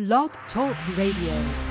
Blog Talk Radio.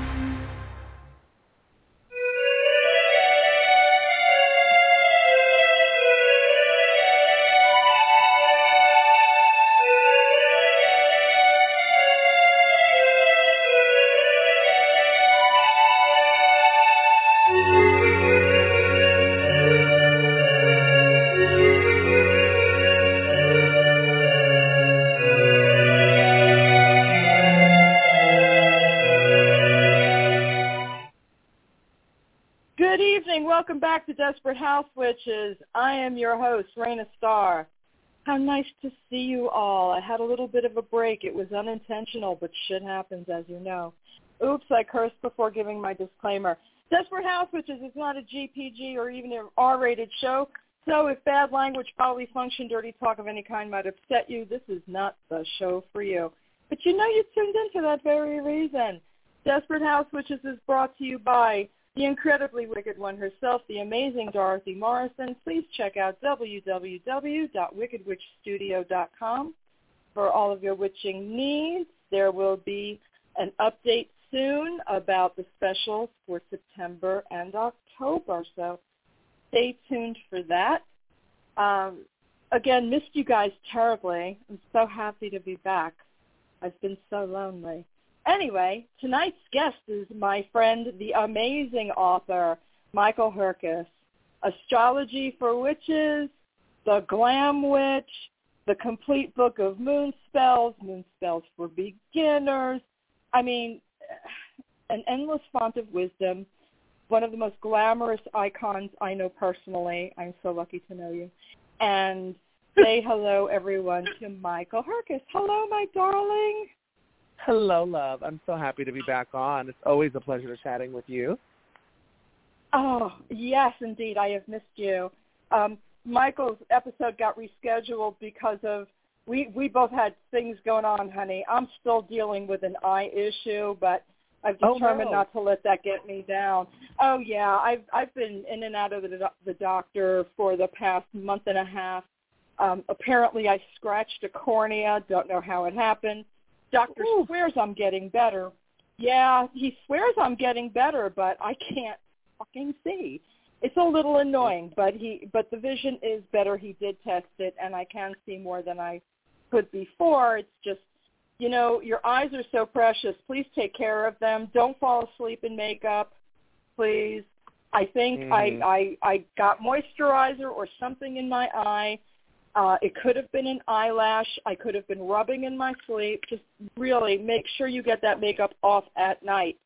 Witches. I am your host, Raina Starr. How nice to see you all. I had a little bit of a break. It was unintentional, but shit happens, as you know. Oops, I cursed before giving my disclaimer. Desperate House Witches is not a GPG or even an R-rated show, so if bad language, bodily function, dirty talk of any kind might upset you, this is not the show for you. But you know you tuned in for that very reason. Desperate House Witches is brought to you by the incredibly wicked one herself, the amazing Dorothy Morrison. Please check out www.wickedwitchstudio.com for all of your witching needs. There will be an update soon about the specials for September and October, so stay tuned for that. Um, again, missed you guys terribly. I'm so happy to be back. I've been so lonely. Anyway, tonight's guest is my friend, the amazing author, Michael Herkes. Astrology for Witches, The Glam Witch, The Complete Book of Moon Spells, Moon Spells for Beginners. I mean, an endless font of wisdom. One of the most glamorous icons I know personally. I'm so lucky to know you. And say hello, everyone, to Michael Herkes. Hello, my darling. Hello, love. I'm so happy to be back on. It's always a pleasure chatting with you. Oh, yes, indeed. I have missed you. Um, Michael's episode got rescheduled because of we we both had things going on, honey. I'm still dealing with an eye issue, but I've Oh, determined no. not to let that get me down. Oh yeah, I've I've been in and out of the the doctor for the past month and a half. Um, apparently, I scratched a cornea. Don't know how it happened. Doctor Ooh. swears I'm getting better. Yeah, he swears I'm getting better, but I can't fucking see. It's a little annoying, but he but the vision is better. He did test it, and I can see more than I could before. It's just, you know, your eyes are so precious. Please take care of them. Don't fall asleep in makeup, please. I think Mhm. I, I I got moisturizer or something in my eye. Uh, it could have been an eyelash. I could have been rubbing in my sleep. Just really make sure you get that makeup off at night.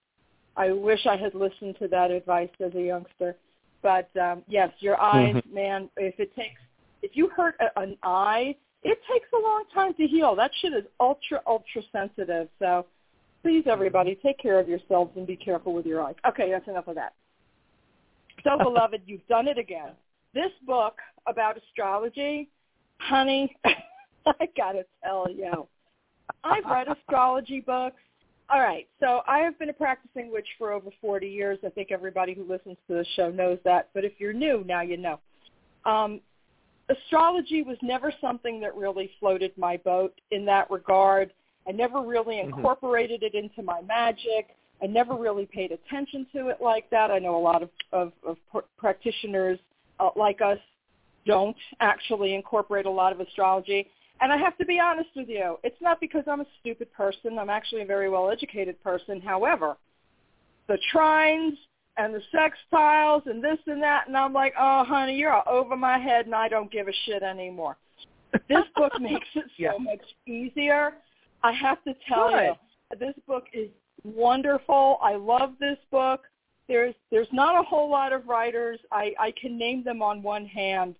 I wish I had listened to that advice as a youngster. But um, yes, your eyes, man. If it takes, if you hurt a, an eye, it takes a long time to heal. That shit is ultra, ultra sensitive. So please, everybody, take care of yourselves and be careful with your eyes. Okay, that's enough of that. So, beloved, you've done it again. This book about astrology, honey, I gotta tell you, I've read astrology books. All right, so I have been a practicing witch for over 40 years. I think everybody who listens to the show knows that, but if you're new, now you know. Um, astrology was never something that really floated my boat in that regard. I never really Mhm. incorporated it into my magic. I never really paid attention to it like that. I know a lot of, of, of pr- practitioners uh, like us don't actually incorporate a lot of astrology. And I have to be honest with you, it's not because I'm a stupid person. I'm actually a very well-educated person. However, the trines and the sextiles and this and that, and I'm like, oh, honey, you're all over my head, and I don't give a shit anymore. This book makes it so Yeah. much easier. I have to tell Good. you, this book is wonderful. I love this book. There's there's not a whole lot of writers. I, I can name them on one hand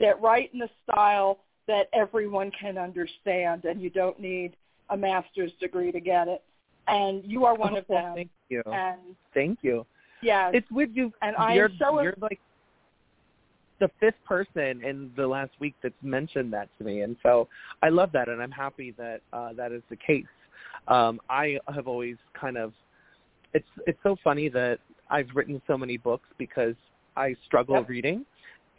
that write in a style that everyone can understand, and you don't need a master's degree to get it. And you are one of Oh, them. Thank you. And Thank you. yeah, It's with you. and I you're, am so you're like the fifth person in the last week that's mentioned that to me, and so I love that, and I'm happy that uh, that is the case. Um, I have always kind of it's it's so funny that I've written so many books because I struggle Yep. reading,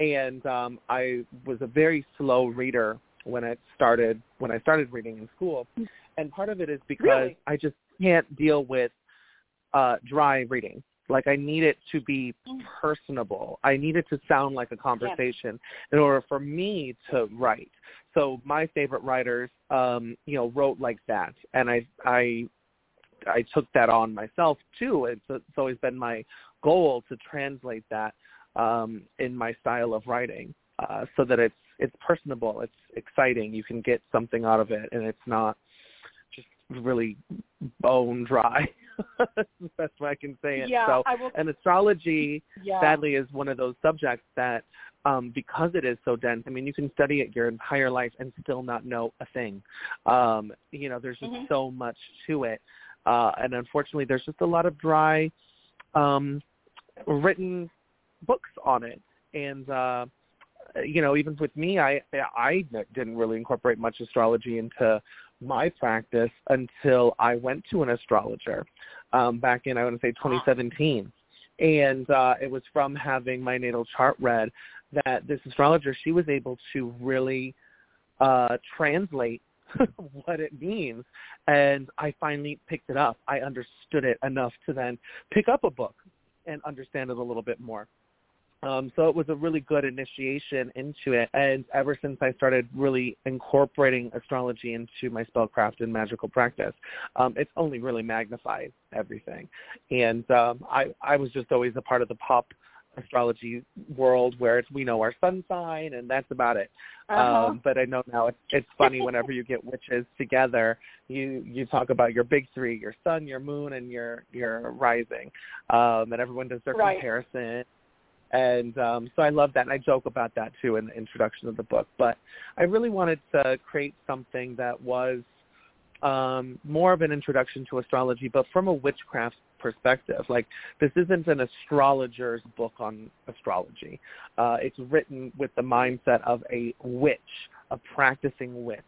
and um, I was a very slow reader when I started when I started reading in school, and part of it is because Really? I just can't deal with uh dry reading. Like I need it to be Mm. personable. I need it to sound like a conversation in order for me to write. So my favorite writers, um, you know, wrote like that, and I I I took that on myself too. It's it's always been my goal to translate that um, in my style of writing, uh, so that it's it's personable, it's exciting. You can get something out of it, and it's not just really bone dry. That's way I can say it. yeah, so, I will. and astrology Yeah. sadly is one of those subjects that um because it is so dense i mean you can study it your entire life and still not know a thing um you know there's just Mhm. so much to it uh and unfortunately there's just a lot of dry um written books on it. And uh you know even with me i i didn't really incorporate much astrology into my practice until i went to an astrologer um back in i want to say 2017 and uh it was from having my natal chart read that this astrologer she was able to really uh translate what it means. And i finally picked it up. I understood it enough to then pick up a book and understand it a little bit more um, so it was a really good initiation into it. And ever since I started really incorporating astrology into my spellcraft and magical practice, um, it's only really magnified everything. And um, I, I was just always a part of the pop astrology world where it's, we know our sun sign and that's about it. Uh-huh. Um, but I know now it's, it's funny whenever you get witches together, you you talk about your big three, your sun, your moon, and your your rising, um, and everyone does their Right. comparison and um, so I love that, and I joke about that too in the introduction of the book. But I really wanted to create something that was um, more of an introduction to astrology, but from a witchcraft perspective. Like this isn't an astrologer's book on astrology. Uh, it's written with the mindset of a witch, a practicing witch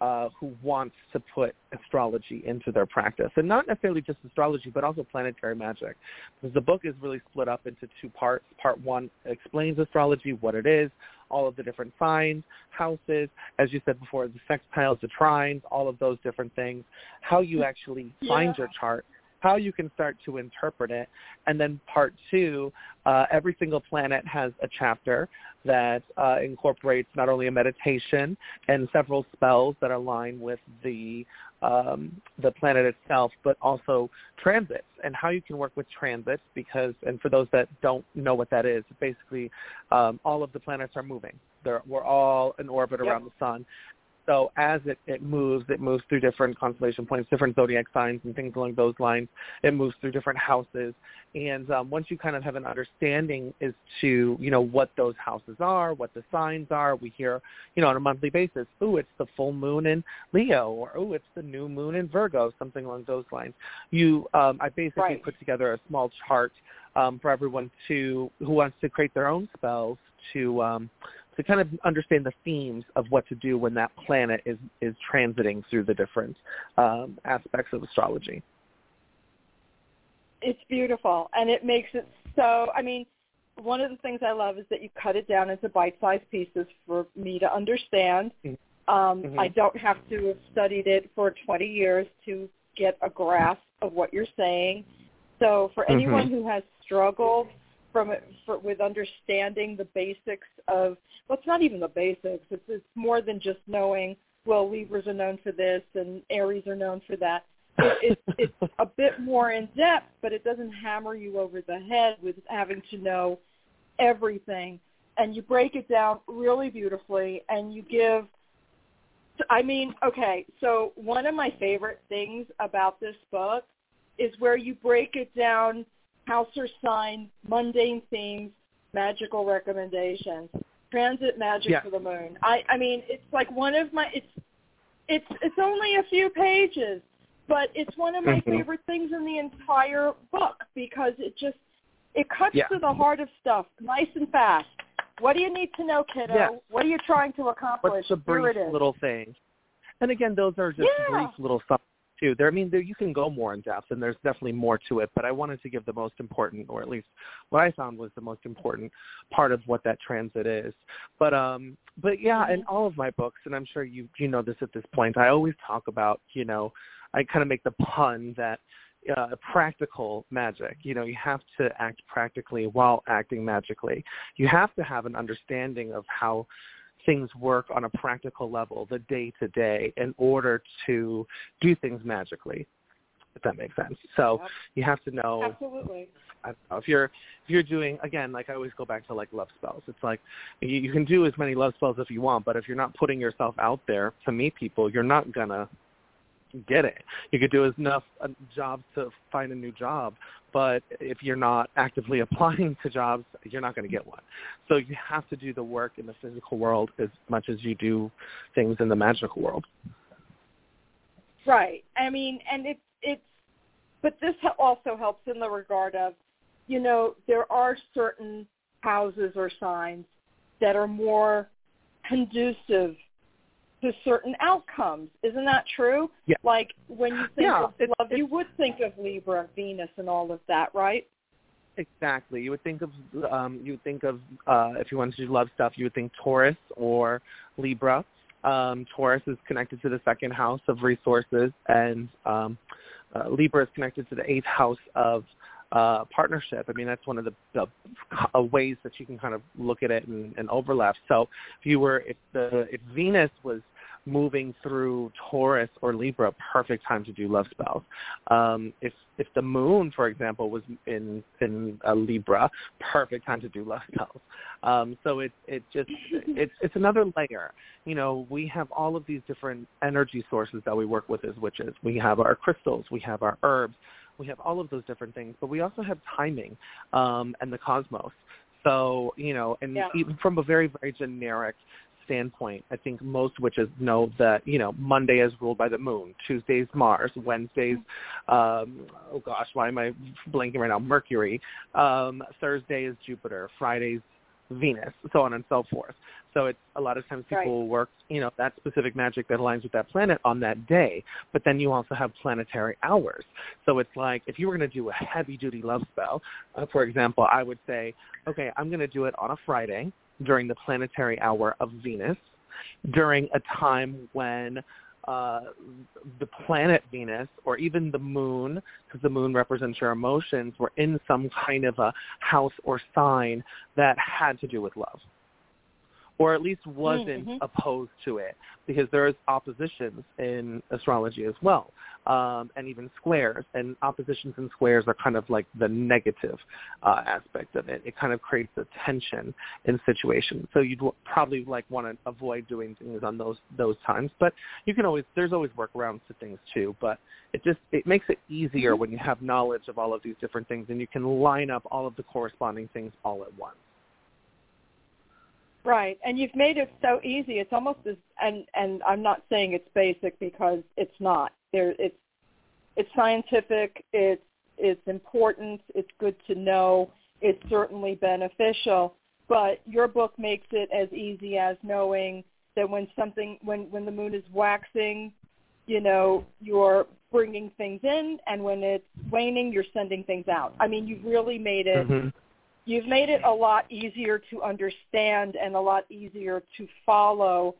uh, who wants to put astrology into their practice, and not necessarily just astrology, but also planetary magic. Because the book is really split up into two parts. Part one explains astrology, what it is, all of the different signs, houses, as you said before, the sextiles, the trines, all of those different things, how you actually find your chart, how you can start to interpret it. And then part two, uh, every single planet has a chapter that uh, incorporates not only a meditation and several spells that align with the um, the planet itself, but also transits and how you can work with transits. Because, and for those that don't know what that is, basically um, all of the planets are moving. They're, we're all in orbit Yep. around the sun. So as it, it moves, it moves through different constellation points, different zodiac signs, and things along those lines. It moves through different houses, and um, once you kind of have an understanding as to you know what those houses are, what the signs are, we hear you know on a monthly basis, ooh, it's the full moon in Leo, or ooh, it's the new moon in Virgo, something along those lines. You, um, I basically Right. put together a small chart um, for everyone to who wants to create their own spells to um, to kind of understand the themes of what to do when that planet is is transiting through the different um, aspects of astrology. it's beautiful and it makes it so i mean one of the things i love is that you cut it down into bite sized pieces for me to understand Mhm. um Mhm. i don't have to have studied it for 20 years to get a grasp of what you're saying so for anyone Mhm. who has struggled from it for, with understanding the basics of well it's not even the basics it's it's more than just knowing well libras are known for this and aries are known for that it, it, it's a bit more in depth, but it doesn't hammer you over the head with having to know everything. And you break it down really beautifully, and you give. I mean, okay, so one of my favorite things about this book is where you break it down house or sign, mundane themes, magical recommendations, transit magic Yeah. for the moon. I I mean, it's like one of my it's it's it's only a few pages, but it's one of my Mhm. favorite things in the entire book because it just it cuts Yeah. to the heart of stuff, nice and fast. What do you need to know, kiddo? Yeah. What are you trying to accomplish? What's the brief little thing? And again, those are just brief little summaries too. There, I mean, there you can go more in depth, and there's definitely more to it. But I wanted to give the most important, or at least what I found was the most important part of what that transit is. But um, but yeah, in all of my books, and I'm sure you you know this at this point, I always talk about you know, I kind of make the pun that uh, practical magic. You know, you have to act practically while acting magically. You have to have an understanding of how things work on a practical level, the day to day, in order to do things magically. If that makes sense. So Yep. you have to know Absolutely. I don't know, if you're if you're doing again, like I always go back to like love spells. It's like you, you can do as many love spells if you want, but if you're not putting yourself out there to meet people, you're not gonna get it. You could do enough uh, jobs to find a new job, but if you're not actively applying to jobs, you're not going to get one. So you have to do the work in the physical world as much as you do things in the magical world. Right. I mean, and it's it's, but this also helps in the regard of, you know, there are certain houses or signs that are more conducive to certain outcomes. Isn't that true? Yeah. Like when you think Yeah, of love, you would think of Libra, Venus, and all of that, right? Exactly. You would think of um, you would think of uh, if you wanted to do love stuff, you would think Taurus or Libra. Um, Taurus is connected to the second house of resources, and um, uh, Libra is connected to the eighth house of uh, partnership. I mean, that's one of the, the uh, ways that you can kind of look at it and, and overlap. So, if you were if the if Venus was moving through Taurus or Libra, perfect time to do love spells. Um, if if the moon, for example, was in in uh, Libra, perfect time to do love spells. Um, so it it just it's it's another layer. You know, we have all of these different energy sources that we work with as witches. We have our crystals, we have our herbs, we have all of those different things, but we also have timing um, and the cosmos. So you know, and Yeah. even from a very very generic standpoint, I think most witches know that you know Monday is ruled by the moon, Tuesday's Mars, Wednesday's um, oh gosh, why am I blanking right now? Mercury, um, Thursday is Jupiter, Friday's Venus, so on and so forth. So it's a lot of times people Right. will work, you know, that specific magic that aligns with that planet on that day. But then you also have planetary hours. So it's like if you were going to do a heavy duty love spell, uh, for example, I would say, okay, I'm going to do it on a Friday during the planetary hour of Venus, during a time when uh, the planet Venus or even the moon, because the moon represents your emotions, were in some kind of a house or sign that had to do with love. Or at least wasn't Mhm. opposed to it, because there's oppositions in astrology as well, um, and even squares. And oppositions and squares are kind of like the negative uh, aspect of it. It kind of creates a tension in situations. So you'd w- probably like want to avoid doing things on those those times. But you can always there's always workarounds to things too. But it just it makes it easier when you have knowledge of all of these different things and you can line up all of the corresponding things all at once. Right, and you've made it so easy. It's almost as and and I'm not saying it's basic because it's not. There, it's it's scientific. It's it's important. It's good to know. It's certainly beneficial. But your book makes it as easy as knowing that when something when when the moon is waxing, you know you're bringing things in, and when it's waning, you're sending things out. I mean, you've really made it Mhm. You've made it a lot easier to understand and a lot easier to follow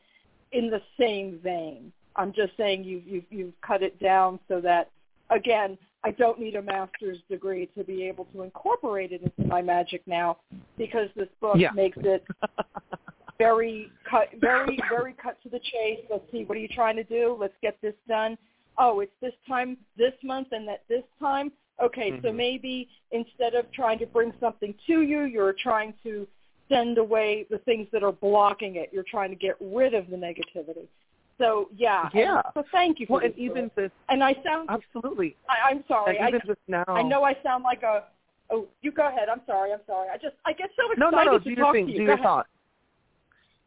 in the same vein. I'm just saying you've you've, you've cut it down so that again, I don't need a master's degree to be able to incorporate it into my magic now because this book Yeah. makes it very cut very very cut to the chase. Let's see, what are you trying to do? Let's get this done. Oh, it's this time this month and at this time. Okay, so Mhm. maybe instead of trying to bring something to you, you're trying to send away the things that are blocking it. You're trying to get rid of the negativity. So yeah, and Yeah. so thank you for Well, and even this and I sound absolutely. I, I'm sorry. And I, even just now. I know I sound like a oh you go ahead. I'm sorry. I'm sorry. I just I get so excited No, no, no. to Do your talk thing. to you. Do Go your ahead. thought.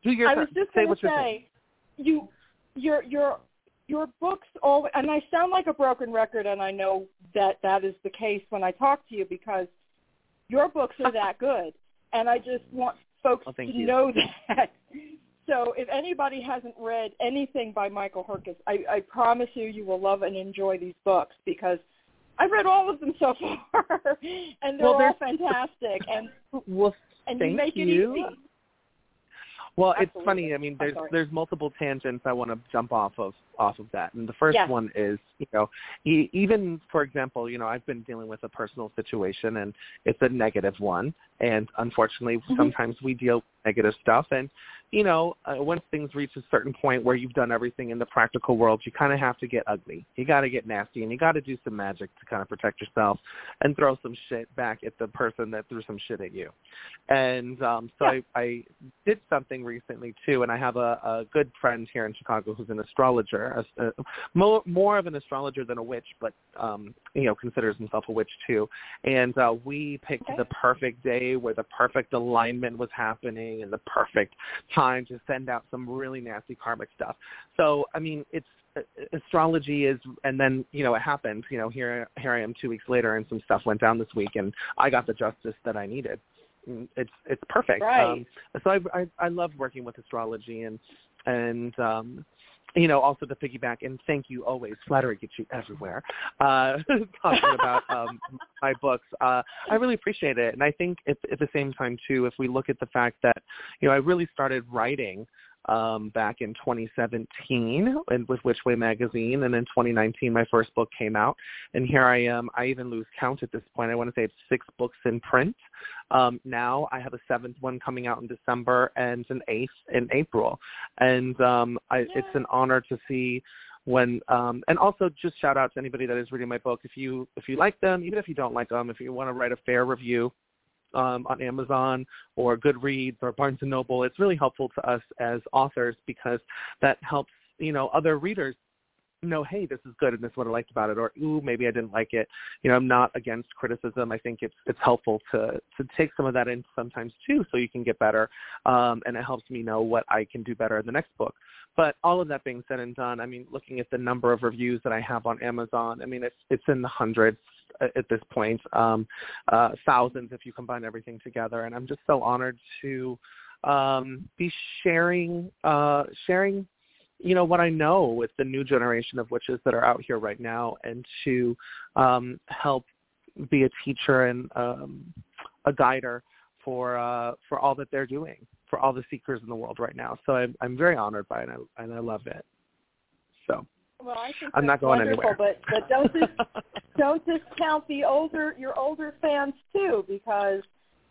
Do your I was just say going what to you're saying. say, you, your, your, your books all, and I sound like a broken record, and I know that that is the case when I talk to you because your books are that good, and I just want folks thank to you. know that. So if anybody hasn't read anything by Michael Herkes, I, I promise you, you will love and enjoy these books because I've read all of them so far, and they're well, all fantastic. And well, and you make it you. easy. Well, Absolutely. it's funny. I mean, there's there's multiple tangents I want to jump off of off of that. And the first one is, you know, e- even for example, you know, I've been dealing with a personal situation and it's a negative one, and unfortunately, Mhm. sometimes we deal with negative stuff and you know, uh, once things reach a certain point where you've done everything in the practical world, you kind of have to get ugly. You got to get nasty, and you got to do some magic to kind of protect yourself and throw some shit back at the person that threw some shit at you. And um, so Yeah. I, I did something recently too, and I have a, a good friend here in Chicago who's an astrologer, a, a, more more of an astrologer than a witch, but um, you know considers himself a witch too. And uh, we picked Okay. the perfect day where the perfect alignment was happening and the perfect time to send out some really nasty karmic stuff. So I mean, it's uh, astrology is, and then you know it happened. You know, here here I am two weeks later, and some stuff went down this week, and I got the justice that I needed. Mm, It's it's perfect. Right. Um, so I, I I love working with astrology and and um you know also the piggyback and thank you always. Flattery gets you everywhere uh talking about um my books. Uh i really appreciate it and i think at, at the same time too if we look at the fact that you know i really started writing um back in 2017 and with Witch Way magazine. And in 2019 my first book came out. And here I am. I even lose count at this point. I want to say it's six books in print. Um now I have a seventh one coming out in December and an eighth in April. And um I it's an honor to see when um and also just shout out to anybody that is reading my book. If you if you like them even if you don't like them if you want to write a fair review um, on Amazon or Goodreads or Barnes and Noble. It's really helpful to us as authors because that helps you know other readers know, hey, this is good and this is what I liked about it, or ooh, maybe I didn't like it. You know, I'm not against criticism. I think it's it's helpful to to take some of that in sometimes too, so you can get better, um, and it helps me know what I can do better in the next book. But all of that being said and done, I mean, looking at the number of reviews that I have on Amazon, I mean, it's it's in the hundreds at this point, um, uh, thousands if you combine everything together, and I'm just so honored to um, be sharing uh, sharing you know what I know with the new generation of witches that are out here right now, and to um, help be a teacher and um, a guider for uh, for all that they're doing for all the seekers in the world right now. So I'm I'm very honored by it, and I, and I love it. So Well, I think I'm not going anywhere. but but don't dis- don't discount the older your older fans too, because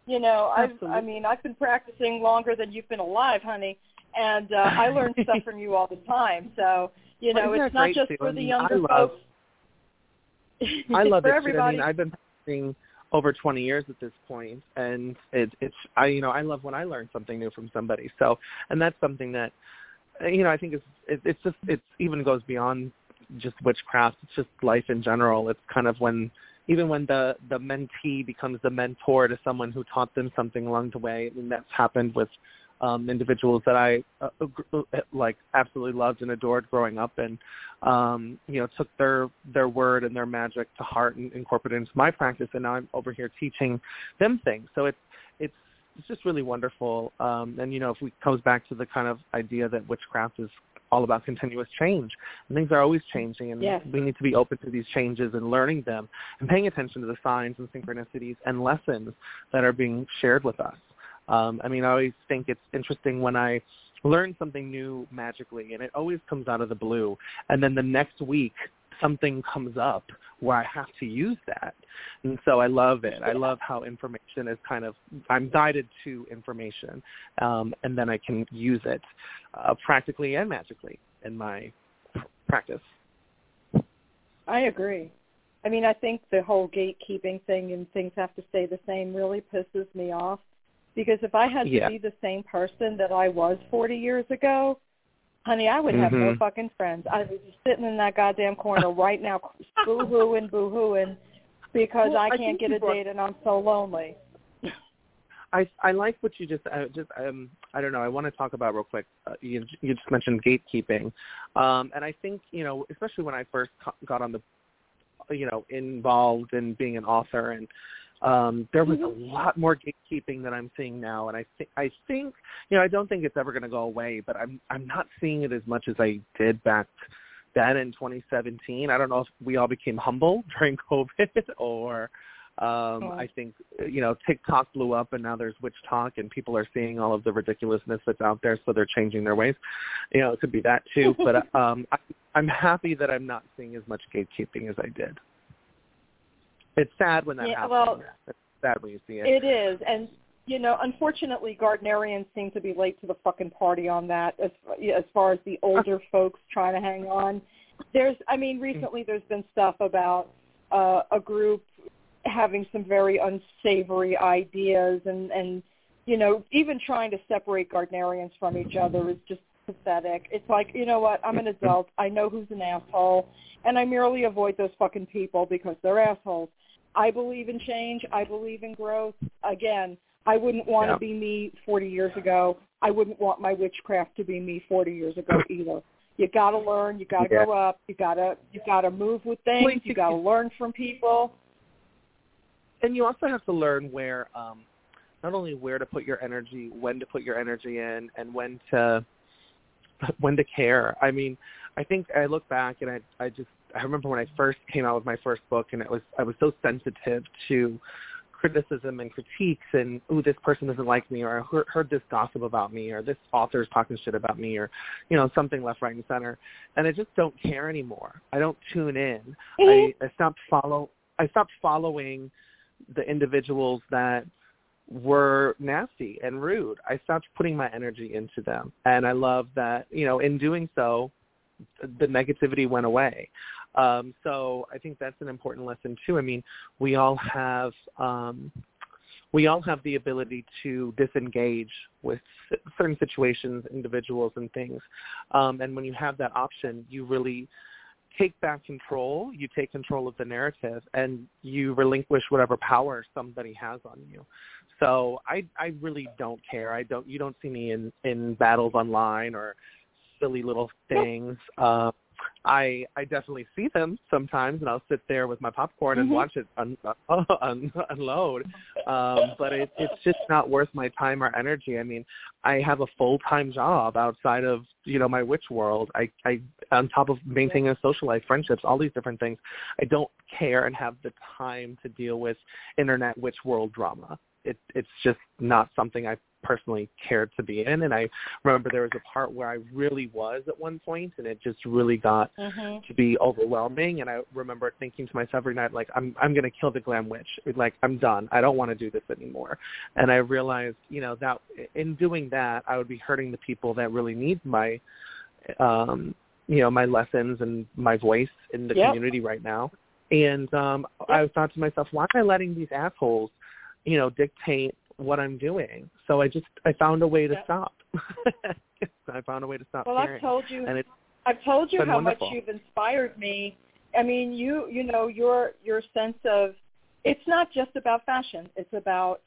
you know I've I mean I've been practicing longer than you've been alive, honey, and uh, I learn stuff from you all the time. So you know Well, it's not just Sue? for the younger I love- folks. I love for it. too. I mean, I've been practicing over 20 years at this point, and it, it's I you know I love when I learn something new from somebody. So, and that's something that you know I think it's it, it's just it even goes beyond just witchcraft. It's just life in general. It's kind of when even when the the mentee becomes the mentor to someone who taught them something along the way. I mean, that's happened with um individuals that I uh, uh, like absolutely loved and adored growing up and um you know took their their word and their magic to heart and incorporated into my practice and now I'm over here teaching them things so it's it's just really wonderful um and you know if we comes back to the kind of idea that witchcraft is all about continuous change and things are always changing and Yes. we need to be open to these changes and learning them and paying attention to the signs and synchronicities and lessons that are being shared with us um, I mean, I always think it's interesting when I learn something new magically, and it always comes out of the blue. And then the next week, something comes up where I have to use that. And so I love it. I love how information is kind of, I'm guided to information, um, and then I can use it uh, practically and magically in my practice. I agree. I mean, I think the whole gatekeeping thing and things have to stay the same really pisses me off. Because if I had Yeah. to be the same person that I was 40 years ago, honey, I would have no Mhm. fucking friends. I would be sitting in that goddamn corner right now, boo-hooing, boo-hooing, because Well, I I can't think get a brought- date and I'm so lonely. I I like what you just uh, just um I don't know I want to talk about real quick. Uh, you you just mentioned gatekeeping, um, and I think you know especially when I first co- got on the you know involved in being an author and Um, there was a lot more gatekeeping that I'm seeing now, and I think I think you know I don't think it's ever going to go away, but I'm I'm not seeing it as much as I did back then in 2017. I don't know if we all became humble during COVID or um Oh. I think you know TikTok blew up and now there's witch talk and people are seeing all of the ridiculousness that's out there so they're changing their ways. You know, it could be that too, but um I, I'm happy that I'm not seeing as much gatekeeping as I did. It's sad when that Yeah, happens. well, it's sad when you see it. It is, and you know, unfortunately, Gardnerians seem to be late to the fucking party on that. As as far as the older folks trying to hang on, there's, I mean, recently there's been stuff about uh, a group having some very unsavory ideas, and and you know, even trying to separate Gardnerians from each other is just pathetic. It's like, you know what? I'm an adult. I know who's an asshole, and I merely avoid those fucking people because they're assholes. I believe in change. I believe in growth. Again, I wouldn't want Yeah. to be me 40 years ago. I wouldn't want my witchcraft to be me 40 years ago either. You got to learn. You got to Yeah. grow up. You got to you got to move with things. Well, You got to learn from people. and you also have to learn where um not only where to put your energy, when to put your energy in and when to when to care. I mean, I think I look back and I I just I remember when I first came out with my first book and it was I was so sensitive to criticism and critiques and ooh this person doesn't like me or I heard, heard this gossip about me or this author's talking shit about me or you know something left right and center and I just don't care anymore. I don't tune in. I, I stopped follow I stopped following the individuals that were nasty and rude. I stopped putting my energy into them. And I love that, you know, in doing so, the negativity went away. Um, so I think that's an important lesson too. I mean, we all have um, we all have the ability to disengage with certain situations, individuals, and things. Um, and when you have that option, you really take back control. You take control of the narrative, and you relinquish whatever power somebody has on you. So I I really don't care. I don't you don't see me in in battles online or silly little things. Uh, I I definitely see them sometimes, and I'll sit there with my popcorn and Mhm. watch it un, un, unload. Um, but it, it's just not worth my time or energy. I mean, I have a full time job outside of you know my witch world. I I on top of maintaining a social life, friendships, all these different things. I don't care and have the time to deal with internet witch world drama. It it's just not something I personally cared to be in. And I remember there was a part where I really was at one point, and it just really got Mhm. to be overwhelming. And I remember thinking to myself every night, like, I'm I'm going to kill the glam witch. Like, I'm done. I don't want to do this anymore. And I realized, you know, that in doing that, I would be hurting the people that really need my, um, you know, my lessons and my voice in the Yep. community right now. And um, I thought to myself, why am I letting these assholes, you know, dictate what I'm doing? So I just I found a way to stop. I found a way to stop Well, caring. I've told you. and it's I've told you how wonderful. much you've inspired me. I mean, you you know your your sense of it's not just about fashion. It's about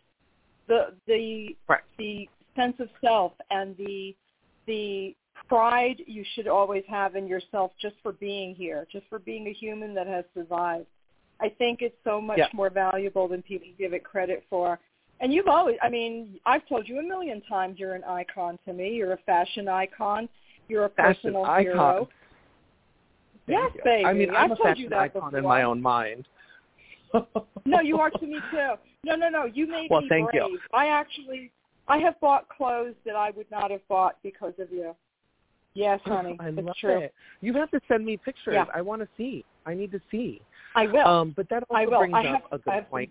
the the Right. the sense of self and the the pride you should always have in yourself just for being here, just for being a human that has survived. I think it's so much Yeah. more valuable than people give it credit for. And you've always, I mean, I've told you a million times you're an icon to me. You're a fashion icon. You're a Fashion personal icon. hero. Thank Yes, you. baby. I mean, I'm I've a told you fashion that icon before. in my own mind. No, you are to me too. No, no, no. You made Well, me thank you. brave. I actually, I have bought clothes that I would not have bought because of you. Yes, oh, honey. I love true. it. You have to send me pictures. Yeah. I want to see. I need to see. I will. Um, but that also I will. brings I up have, a good point.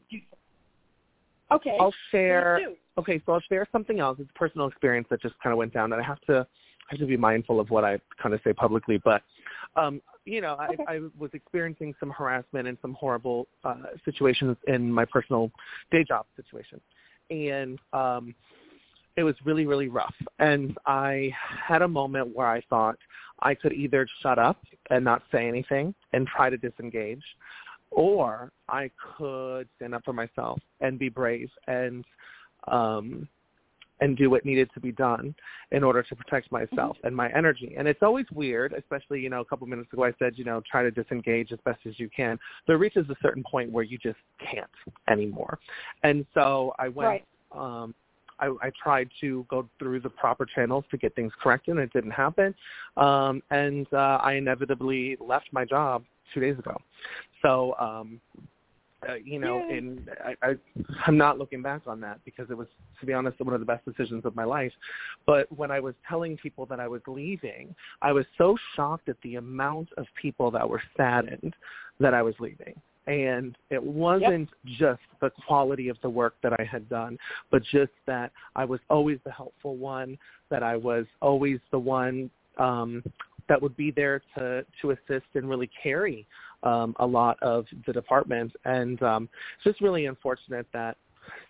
Okay. I'll share. Okay, so I'll share something else. It's a personal experience that just kind of went down, and I have to I have to be mindful of what I kind of say publicly. But um, you know, I, I was experiencing some harassment and some horrible uh, situations in my personal day job situation, and um, it was really really rough. And I had a moment where I thought I could either shut up and not say anything and try to disengage, or I could stand up for myself and be brave and um and do what needed to be done in order to protect myself mm-hmm. and my energy. And it's always weird, especially, you know, a couple of minutes ago I said, you know, try to disengage as best as you can. There reaches a certain point where you just can't anymore. And so I went right. um I, I tried to go through the proper channels to get things corrected and it didn't happen. Um and uh I inevitably left my job two days ago. So um uh, you know, Yay. and I, I, I'm not looking back on that because it was, to be honest, one of the best decisions of my life. But when I was telling people that I was leaving, I was so shocked at the amount of people that were saddened that I was leaving. And it wasn't yep. just the quality of the work that I had done, but just that I was always the helpful one, that I was always the one um, that would be there to to assist and really carry um, a lot of the department. And um, it's just really unfortunate that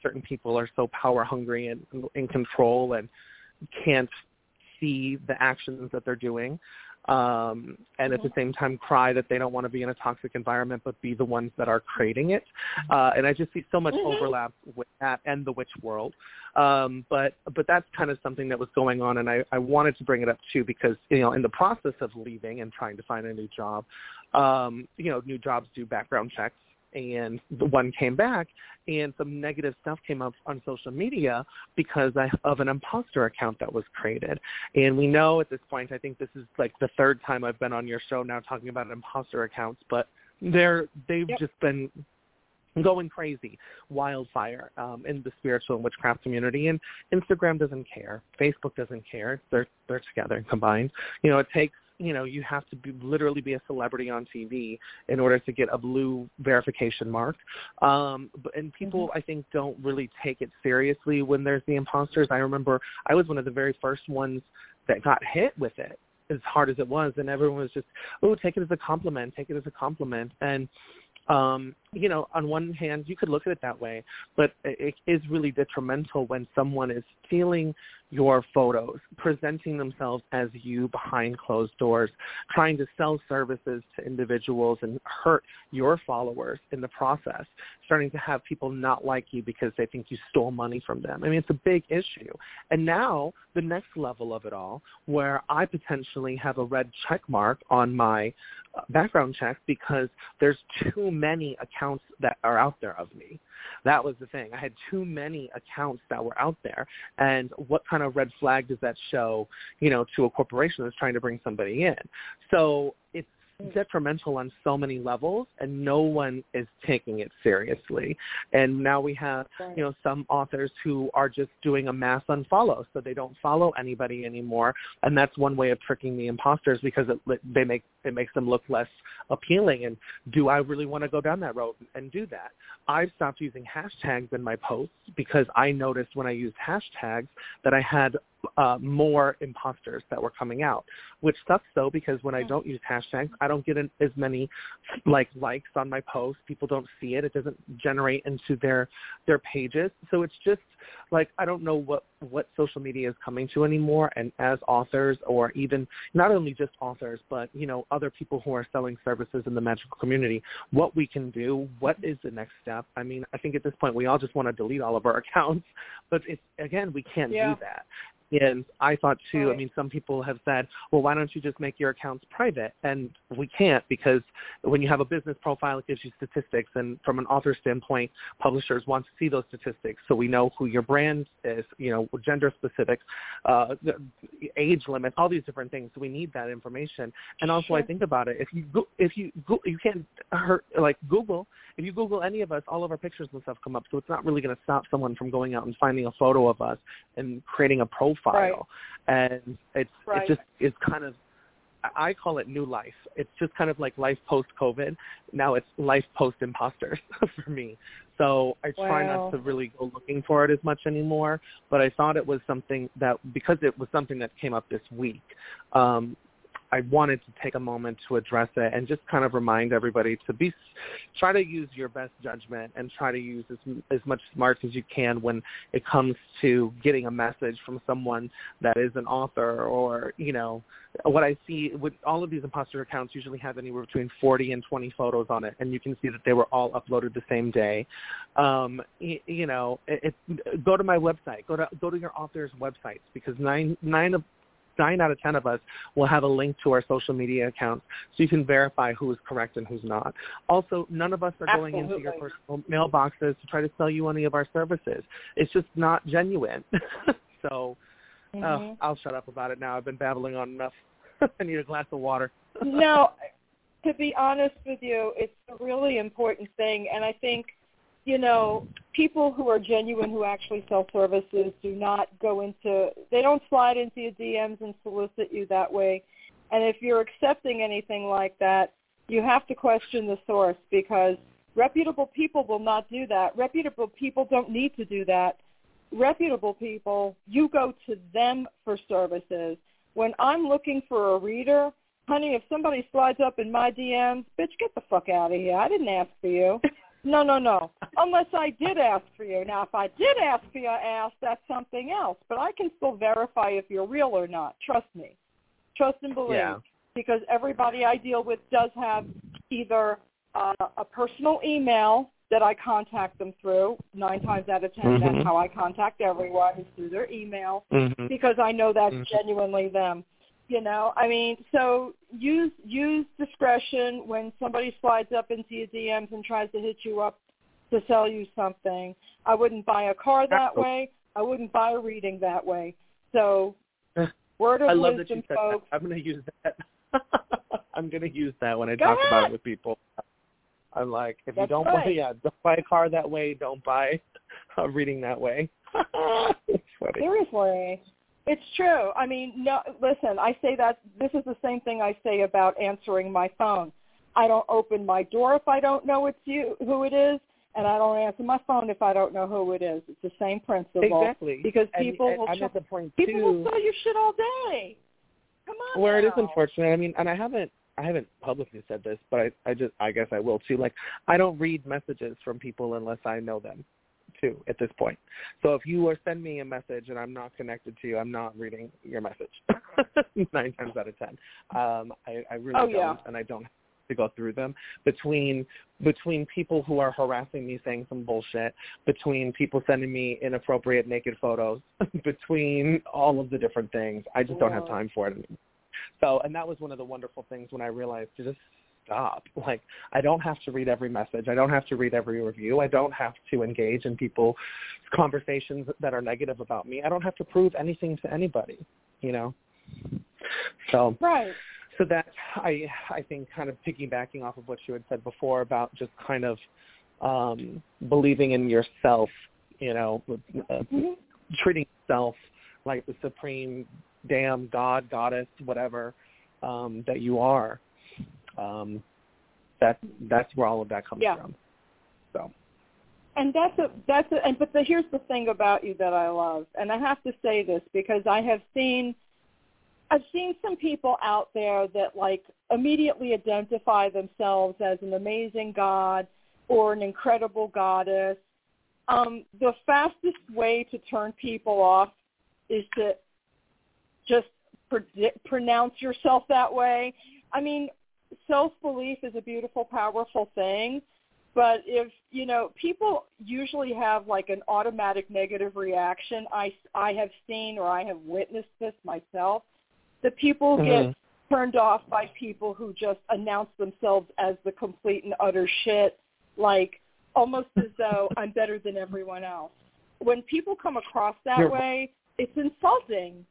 certain people are so power hungry and in control and can't see the actions that they're doing um, and at the same time cry that they don't want to be in a toxic environment but be the ones that are creating it. Uh, and I just see so much mm-hmm. overlap with that and the witch world. Um, but but that's kind of something that was going on, and I, I wanted to bring it up too because you know in the process of leaving and trying to find a new job, um, you know new jobs do background checks and the one came back and some negative stuff came up on social media because of an imposter account that was created. And we know at this point, I think this is like the third time I've been on your show now talking about imposter accounts, but they're they've yep. just been going crazy, wildfire um, in the spiritual and witchcraft community. And Instagram doesn't care, Facebook doesn't care. They're they're together and combined. You know, it takes you know you have to be literally be a celebrity on TV in order to get a blue verification mark. Um, but and people mm-hmm. I think don't really take it seriously when there's the imposters. I remember I was one of the very first ones that got hit with it as hard as it was and everyone was just oh take it as a compliment take it as a compliment and um, you know, on one hand, you could look at it that way, but it is really detrimental when someone is stealing your photos, presenting themselves as you behind closed doors, trying to sell services to individuals and hurt your followers in the process, starting to have people not like you because they think you stole money from them. I mean, it's a big issue. And now the next level of it all, where I potentially have a red check mark on my uh, background check because there's too many accounts that are out there of me. That was the thing. I had too many accounts that were out there. And what kind of red flag does that show, you know, to a corporation that's trying to bring somebody in? So it's detrimental on so many levels and no one is taking it seriously. And now we have you know some authors who are just doing a mass unfollow so they don't follow anybody anymore. And that's one way of tricking the imposters because it they make it makes them look less appealing. And do I really want to go down that road and do that? I've stopped using hashtags in my posts because I noticed when I used hashtags that I had uh, more imposters that were coming out, which sucks though because when I don't use hashtags, I don't get an, as many like likes on my posts. People don't see it. It doesn't generate into their their pages. So it's just like I don't know what what social media is coming to anymore. And as authors, or even not only just authors, but you know other people who are selling services in the magical community, what we can do, what is the next step? I mean, I think at this point we all just want to delete all of our accounts, but it's again we can't yeah. do that. And I thought too, right. I mean, some people have said, well, why don't you just make your accounts private? And we can't because when you have a business profile, it gives you statistics. And from an author standpoint, publishers want to see those statistics so we know who your brand is, you know, gender specifics, uh, age limits, all these different things. So we need that information. And also sure. I think about it, if you, go, if you, go, you can't hurt, like Google, if you Google any of us, all of our pictures and stuff come up. So it's not really going to stop someone from going out and finding a photo of us and creating a profile profile, right. and it's right. it just it's kind of I call it new life. It's just kind of like life post COVID. Now it's life post imposters for me. So I try wow. not to really go looking for it as much anymore. But I thought it was something that because it was something that came up this week. Um, I wanted to take a moment to address it and just kind of remind everybody to be try to use your best judgment and try to use as as much smarts as you can when it comes to getting a message from someone that is an author or you know what I see with all of these imposter accounts usually have anywhere between 40 and 20 photos on it and you can see that they were all uploaded the same day. Um you, you know it, it, go to my website. Go to go to your author's websites because nine nine of nine out of ten of us will have a link to our social media accounts so you can verify who is correct and who's not. Also, none of us are Absolutely. going into your personal mailboxes to try to sell you any of our services. It's just not genuine. so mm-hmm. uh, I'll shut up about it now. I've been babbling on enough. I need a glass of water. no, to be honest with you, it's a really important thing, and I think you know, people who are genuine who actually sell services do not go into they don't slide into your DMs and solicit you that way. And if you're accepting anything like that, you have to question the source because reputable people will not do that. Reputable people don't need to do that. Reputable people, you go to them for services. When I'm looking for a reader, honey, if somebody slides up in my DMs, bitch, get the fuck out of here. I didn't ask for you. No, no, no. Unless I did ask for you. Now, if I did ask for your ass, that's something else. But I can still verify if you're real or not. Trust me. Trust and believe. Yeah. Because everybody I deal with does have either uh, a personal email that I contact them through. Nine times out of 10 mm-hmm. that's how I contact everyone is through their email mm-hmm. because I know that's mm-hmm. genuinely them you know i mean so use use discretion when somebody slides up into your dms and tries to hit you up to sell you something. I wouldn't buy a car that way. I wouldn't buy a reading that way. So eh, word of I love wisdom that you folks that. i'm going to use that. I'm going to use that when i Go talk ahead. about it with people. I'm like if That's you don't right. buy yeah don't buy a car that way don't buy a reading that way. Seriously it's true. I mean, no, listen, I say that this is the same thing I say about answering my phone. I don't open my door if I don't know it's you who it is, and I don't answer my phone if I don't know who it is. It's the same principle. Exactly. Because people and will I'm at the point people too will sell you shit all day. Come on. where it is unfortunate. I mean, and I haven't I haven't publicly said this, but I I just I guess I will too. Like I don't read messages from people unless I know them too at this point. So if you are sending me a message and I'm not connected to you, I'm not reading your message. Nine times out of ten. Um I, I really Oh, don't yeah. and I don't have to go through them. Between between people who are harassing me saying some bullshit, between people sending me inappropriate naked photos, between all of the different things. I just don't have time for it anymore. So, and that was one of the wonderful things when I realized to just stop. Like, I don't have to read every message. I don't have to read every review. I don't have to engage in people's conversations that are negative about me. I don't have to prove anything to anybody, you know? So, Right. so that I, I think kind of piggybacking off of what you had said before about just kind of um, believing in yourself, you know, uh, hmm treating yourself like the supreme damn god, goddess, whatever um, that you are. Um, that that's where all of that comes Yeah. from. So And that's a that's a and but the, here's the thing about you that I love, and I have to say this because I have seen I've seen some people out there that like immediately identify themselves as an amazing god or an incredible goddess. Um, the fastest way to turn people off is to just predict, pronounce yourself that way. I mean, self-belief is a beautiful, powerful thing, but if you know people usually have like an automatic negative reaction. I i have seen or i have witnessed this myself The people Mhm. get turned off by people who just announce themselves as the complete and utter shit like almost as though i'm better than everyone else. When people come across that way it's insulting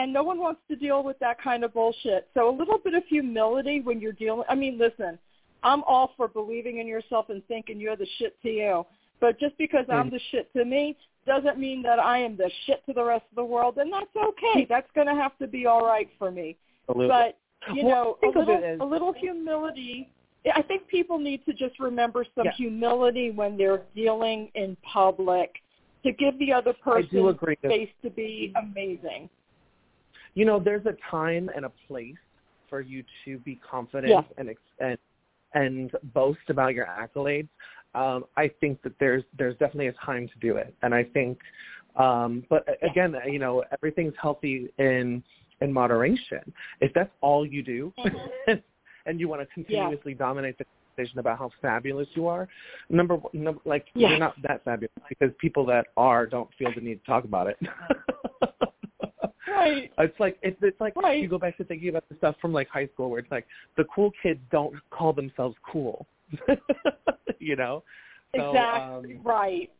and no one wants to deal with that kind of bullshit so a little bit of humility when you're dealing i mean listen I'm all for believing in yourself and thinking you're the shit to you. But just because I'm Mm. the shit to me doesn't mean that I am the shit to the rest of the world, and that's okay. That's going to have to be all right for me. But you Well, know, a little, a little humility. I think people need to just remember some Yeah. humility when they're dealing in public to give the other person space to be amazing. You know, there's a time and a place for you to be confident Yeah. and ex- and and boast about your accolades, um, I think that there's there's definitely a time to do it, and I think, um, but Yeah. again, you know, everything's healthy in in moderation. If that's all you do, and you want to continuously dominate the conversation about how fabulous you are, number one, number, like Yeah. you're not that fabulous because people that are don't feel the need to talk about it. Right. It's like it's it's like Right. you go back to thinking about the stuff from like high school where it's like the cool kids don't call themselves cool. you know? So, exactly. um, right.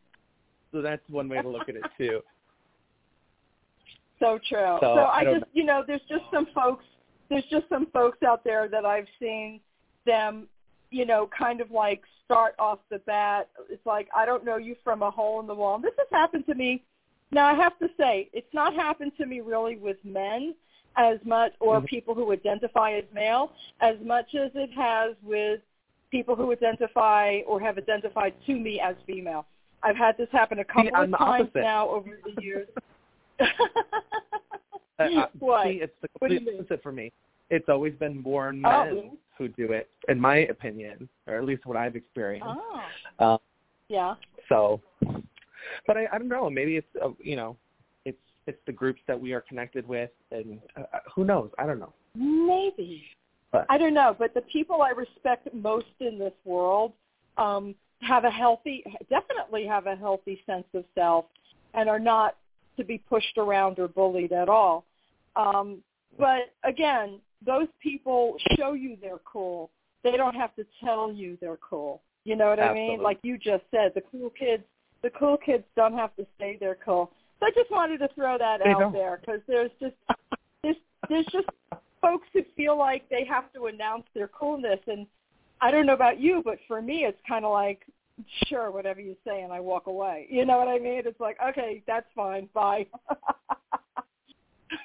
so that's one way to look at it too. So true. So, So, I I, just, you know, there's just some folks, there's just some folks out there that I've seen them, you know, kind of like start off the bat. It's like I don't know you from a hole in the wall. And this has happened to me. Now I have to say, it's not happened to me really with men as much, or Mhm. people who identify as male, as much as it has with people who identify or have identified to me as female. I've had this happen a couple I'm of times opposite. now over the years. Uh, what? See, it's the What do you complete opposite for me. It's always been more men Oh, who do it, in my opinion, or at least what I've experienced. Oh. Uh, Yeah. So, but I, I don't know. Maybe it's uh, you know, it's it's the groups that we are connected with, and uh, uh, who knows? I don't know. Maybe. But I don't know, but the people I respect most in this world um, have a healthy, definitely have a healthy sense of self, and are not to be pushed around or bullied at all. Um, but again, those people show you they're cool. They don't have to tell you they're cool. You know what I mean? Like you just said, the cool kids, the cool kids don't have to say they're cool. So I just wanted to throw that They out don't. there because there's just there's there's just folks who feel like they have to announce their coolness and I don't know about you, but for me it's kind of like sure whatever you say and I walk away. You know what I mean? It's like okay, that's fine. Bye.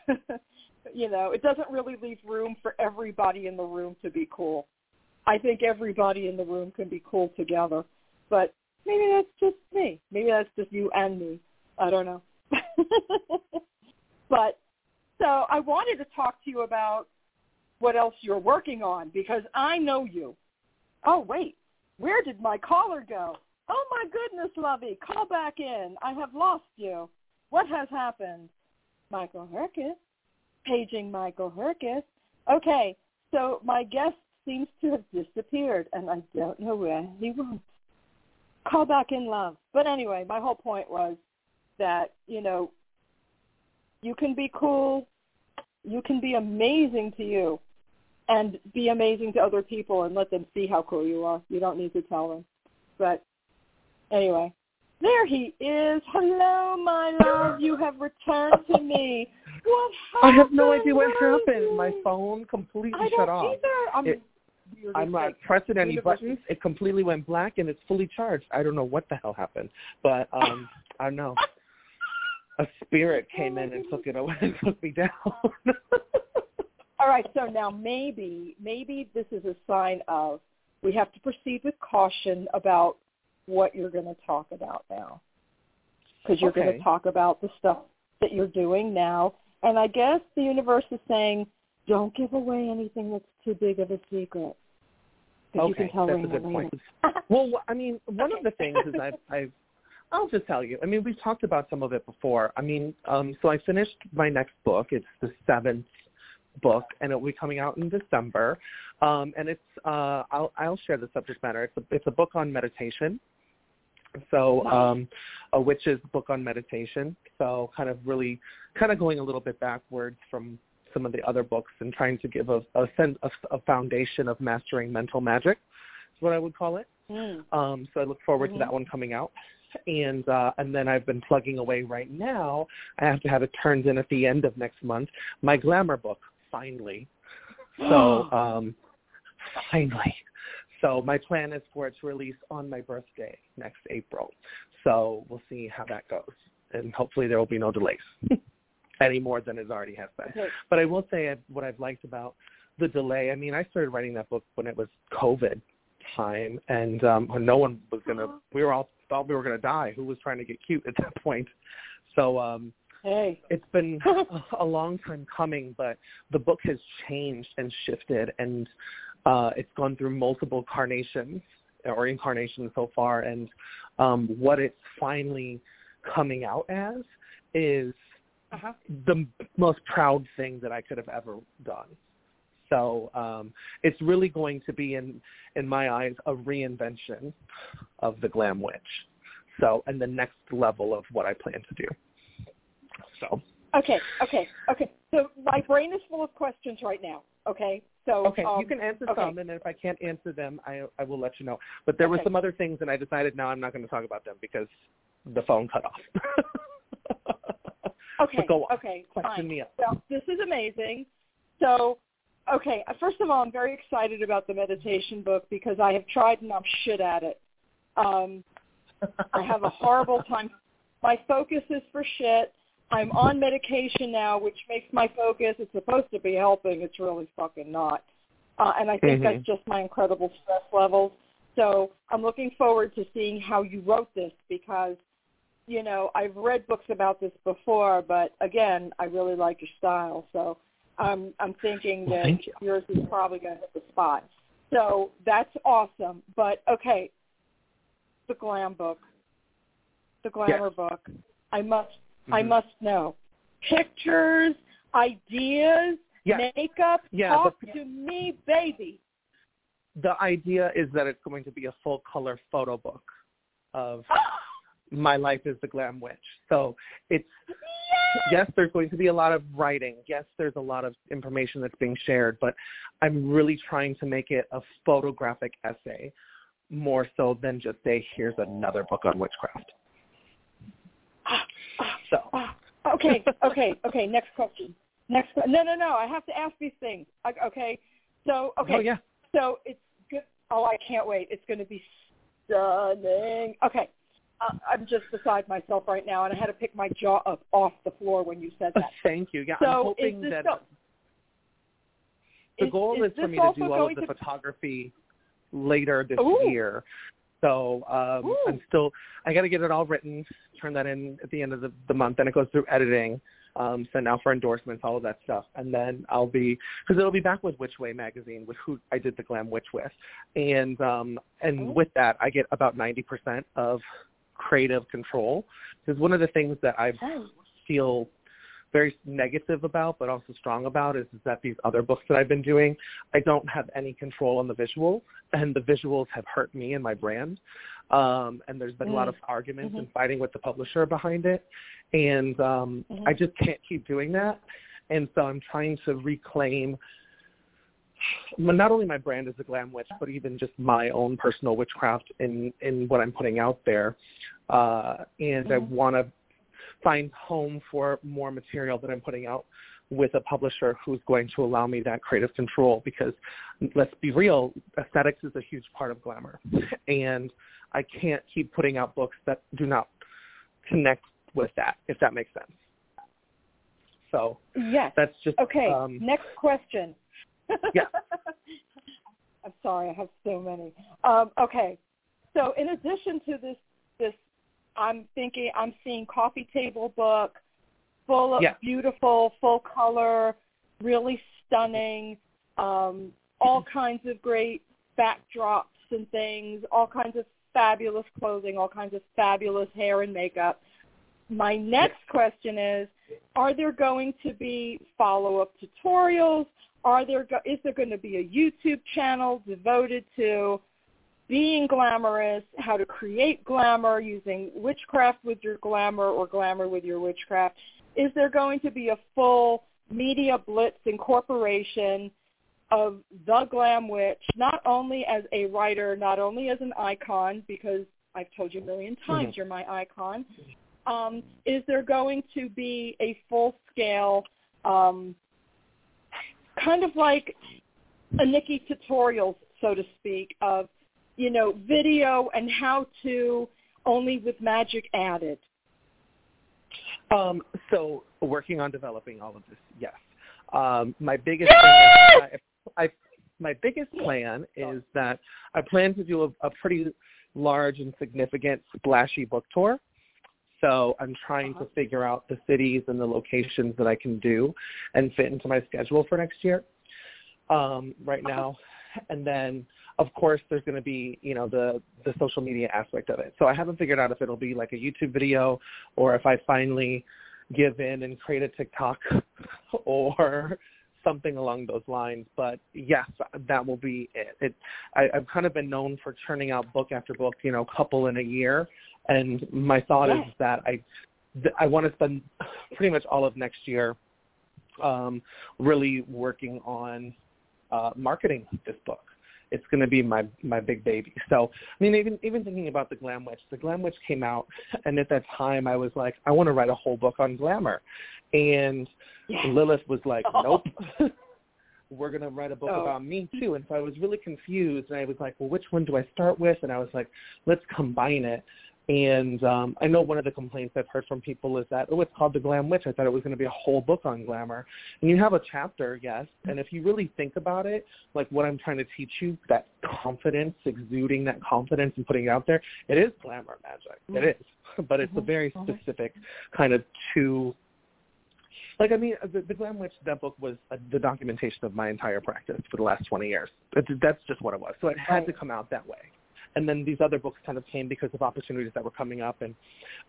you know, it doesn't really leave room for everybody in the room to be cool. I think everybody in the room can be cool together. But maybe that's just me. Maybe that's just you and me. I don't know. but so I wanted to talk to you about what else you're working on because I know you. Oh wait, where did my caller go? Oh my goodness, Lovey, call back in. I have lost you. What has happened? Michael Herkes. Paging Michael Herkes. Okay, so my guest seems to have disappeared and I don't know where he went. Call back in love. But anyway, my whole point was that, you know, you can be cool, you can be amazing to you, and be amazing to other people and let them see how cool you are. You don't need to tell them. But anyway, there he is. Hello, my love. You have returned to me. What happened? I have no idea what happened. My phone completely I shut off. either. I'm, It- I'm heck. pressing any buttons. It completely went black and it's fully charged. I don't know what the hell happened, but um, I don't know. A spirit came in and took it away and took me down. All right, so now maybe maybe this is a sign of we have to proceed with caution about what you're going to talk about now, because you're going to talk about the stuff that you're doing now, and I guess the universe is saying don't give away anything that's too big of a secret. okay, can tell that's a good point. Well, I mean, one Okay. of the things is I've, I've, I'll just tell you. I mean, we've talked about some of it before. I mean, um, so I finished my next book. It's the seventh book, and it will be coming out in December. Um, and it's, uh, I'll, I'll share the subject matter. It's a, it's a book on meditation. So, um, a witch's book on meditation. So, kind of really, kind of going a little bit backwards from some of the other books and trying to give a, a sense, a, a foundation of mastering mental magic is what I would call it. Mm. Um, so I look forward Mhm. to that one coming out. And uh, and then I've been plugging away right now. I have to have it turned in at the end of next month. My glamour book, finally. So um, finally. So my plan is for it to release on my birthday next April. So we'll see how that goes, and hopefully there will be no delays any more than it already has been. Okay. But I will say what I've liked about the delay. I mean, I started writing that book when it was COVID time, and um, when no one was gonna. We were all thought we were gonna die. Who was trying to get cute at that point? So, um, Hey. It's been a long time coming, but the book has changed and shifted, and uh, it's gone through multiple carnations or incarnations so far, and um, what it's finally coming out as is uh-huh. the most proud thing that I could have ever done. So um, it's really going to be, in in my eyes, a reinvention of the glam witch. So, and the next level of what I plan to do. So. Okay, okay, okay. So my brain is full of questions right now. Okay, so okay, um, you can answer okay. some, and if I can't answer them, I I will let you know. But there okay. were some other things, and I decided now I'm not going to talk about them because the phone cut off. okay. But go on. Okay. Question fine. Well, this is amazing. So, okay. First of all, I'm very excited about the meditation book because I have tried and I'm shit at it. Um, I have a horrible time. My focus is for shit. I'm on medication now, which makes my focus. It's supposed to be helping. It's really fucking not. Uh, and I think Mhm. that's just my incredible stress levels. So I'm looking forward to seeing how you wrote this because, you know, I've read books about this before, but again, I really like your style. So I'm I'm thinking Well, that you. yours is probably going to hit the spot. So that's awesome. But okay, the glam book, the glamour book. I must I Mhm. must know pictures, ideas, Yeah. makeup. Yeah, Talk the- to me, baby. The idea is that it's going to be a full color photo book of my life as the glam witch. So it's yes, there's going to be a lot of writing. Yes, there's a lot of information that's being shared, but I'm really trying to make it a photographic essay more so than just say here's another book on witchcraft. So okay, okay, okay. Next question. Next. No, no, no. I have to ask these things. Okay. So okay. Oh yeah. So it's good. Oh, I can't wait. It's going to be stunning. Okay. I'm just beside myself right now, and I had to pick my jaw up off the floor when you said that. Thank you. Yeah, So I'm hoping that the- goal is is, for me to do all of the to- photography later this Ooh. year. So um, Ooh. I'm still I got to get it all written, turn that in at the end of the, the month. Then it goes through editing, um, send out for endorsements, all of that stuff, and then I'll be because it'll be back with Witch Way magazine, with who I did the Glam Witch with, and um, and Oh. with that I get about ninety percent of creative control. Because one of the things that I feel very negative about, but also strong about, is, is that these other books that I've been doing, I don't have any control on the visuals, and the visuals have hurt me and my brand. Um, and there's been a lot Mm. of arguments Mhm. and fighting with the publisher behind it, and um, Mhm. I just can't keep doing that. And so I'm trying to reclaim not only my brand as a glam witch, but even just my own personal witchcraft in in what I'm putting out there. Uh, and I Mhm. want to find home for more material that I'm putting out with a publisher who's going to allow me that creative control because let's be real, aesthetics is a huge part of glamour. And I can't keep putting out books that do not connect with that, if that makes sense. So Yes. that's just Okay. um Next question. Yeah. I'm sorry, I have so many. Um, okay. So in addition to this, this, I'm thinking I'm seeing coffee table book, full of Yeah. beautiful, full color, really stunning, um, all kinds of great backdrops and things, all kinds of fabulous clothing, all kinds of fabulous hair and makeup. My next question is, are there going to be follow-up tutorials? Are there is there going to be a YouTube channel devoted to being glamorous, how to create glamour using witchcraft with your glamour or glamour with your witchcraft? Is there going to be a full media blitz incorporation of the glam witch, not only as a writer, not only as an icon, because I've told you a million times Mhm. you're my icon. Um, is there going to be a full-scale, um, kind of like a Nikkie tutorial, so to speak, of you know video and how to, only with magic added? Um, so working on developing all of this, yes. Um, my biggest is, I, I, my biggest plan is that I plan to do a, a pretty large and significant splashy book tour. So I'm trying to figure out the cities and the locations that I can do and fit into my schedule for next year. Um, right Uh-huh. now, and then of course there's going to be you know the the social media aspect of it. So I haven't figured out if it'll be like a YouTube video or if I finally give in and create a TikTok or something along those lines. But yes, that will be it. it I, I've kind of been known for churning out book after book, you know, couple in a year, and my thought is that I th- I want to spend pretty much all of next year um, really working on uh, marketing this book. It's going to be my my big baby. So I mean, even even thinking about the Glam Witch, the Glam Witch came out, and at that time I was like, I want to write a whole book on glamour, and Yes. Lilith was like, Oh. nope. We're going to write a book Oh. about me too. And so I was really confused and I was like, well, which one do I start with? And I was like, let's combine it. And um, I know one of the complaints I've heard from people is that, oh, it's called The Glam Witch. I thought it was going to be a whole book on glamour. And you have a chapter, yes. And if you really think about it, like what I'm trying to teach you, that confidence, exuding that confidence and putting it out there, it is glamour magic. It is. But it's a Mhm. very Mhm. specific kind of two like I mean, the, the Glam Witch that book was uh the documentation of my entire practice for the last 20 years. It's, that's just what it was. So it had Right. to come out that way. And then these other books kind of came because of opportunities that were coming up, and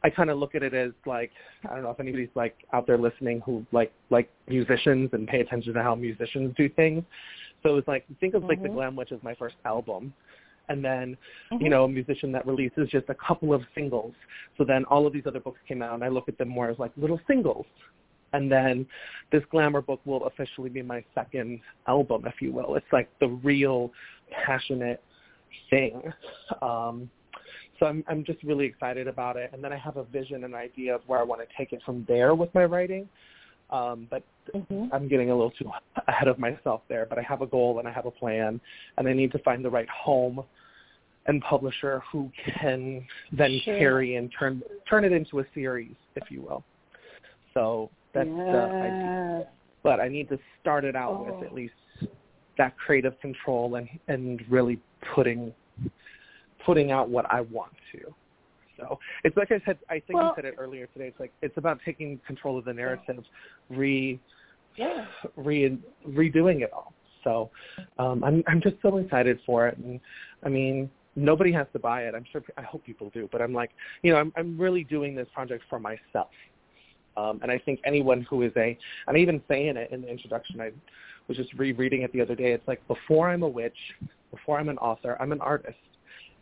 I kind of look at it as like I don't know if anybody's like out there listening who like like musicians and pay attention to how musicians do things. So it was like think of like the Mhm. Glam Witch as my first album, and then Mhm. you know, a musician that releases just a couple of singles. So then all of these other books came out, and I look at them more as like little singles. And then this glamour book will officially be my second album, if you will. It's like the real passionate thing. Um, so I'm I'm just really excited about it. And then I have a vision and idea of where I want to take it from there with my writing. Um, but Mhm. I'm getting a little too ahead of myself there, but I have a goal and I have a plan, and I need to find the right home and publisher who can then Sure. carry and turn turn it into a series, if you will. So that's the idea. But I need to start it out Oh. with at least that creative control and and really putting putting out what I want to. So it's like I said. I think Well- you said it earlier today. It's like it's about taking control of the narrative, re Yeah. re redoing it all. So um, I'm I'm just so excited for it, and I mean nobody has to buy it. I'm sure I hope people do, but I'm like you know I'm I'm really doing this project for myself, um, and I think anyone who is a I'm even saying it in the introduction. I was just rereading it the other day. It's like before I'm a witch, before I'm an author, I'm an artist,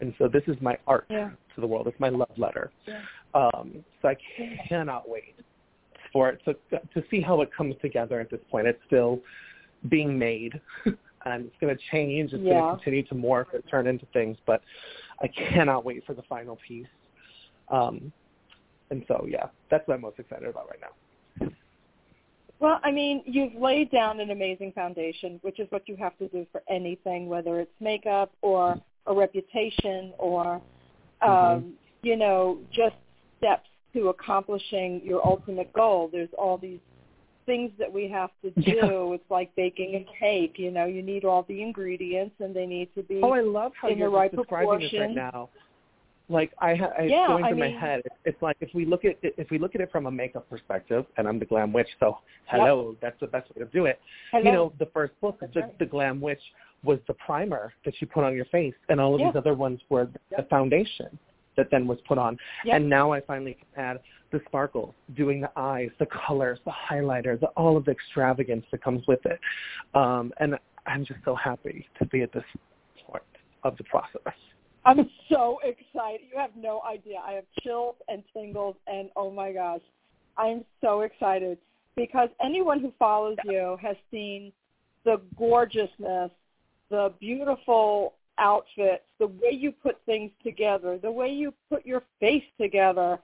and so this is my art Yeah. to the world. It's my love letter. Yeah. Um, so I cannot wait for it to to see how it comes together at this point. It's still being made, and it's going to change. It's Yeah. going to continue to morph and turn into things, but I cannot wait for the final piece. Um, and so, yeah, that's what I'm most excited about right now. Well, I mean, you've laid down an amazing foundation, which is what you have to do for anything, whether it's makeup or a reputation or, um, Mhm. you know, just steps to accomplishing your ultimate goal. There's all these things that we have to do. Yeah. It's like baking a cake. You know, you need all the ingredients, and they need to be. Oh, I love how in you're right describing this right now. Like I, ha- it's Yeah, going I through my head. It's, like if we look at it, if we look at it from a makeup perspective, and I'm the glam witch, so hello, that's the best way to do it. Hello. You know, the first book, the, right. the glam witch, was the primer that you put on your face, and all of Yeah. these other ones were the Yep. foundation that then was put on. Yep. And now I finally can add the sparkles, doing the eyes, the colors, the highlighter, the, all of the extravagance that comes with it. Um, and I'm just so happy to be at this point of the process. I'm so excited. You have no idea. I have chills and tingles and oh my gosh. I'm so excited because anyone who follows you has seen the gorgeousness, the beautiful outfits, the way you put things together, the way you put your face together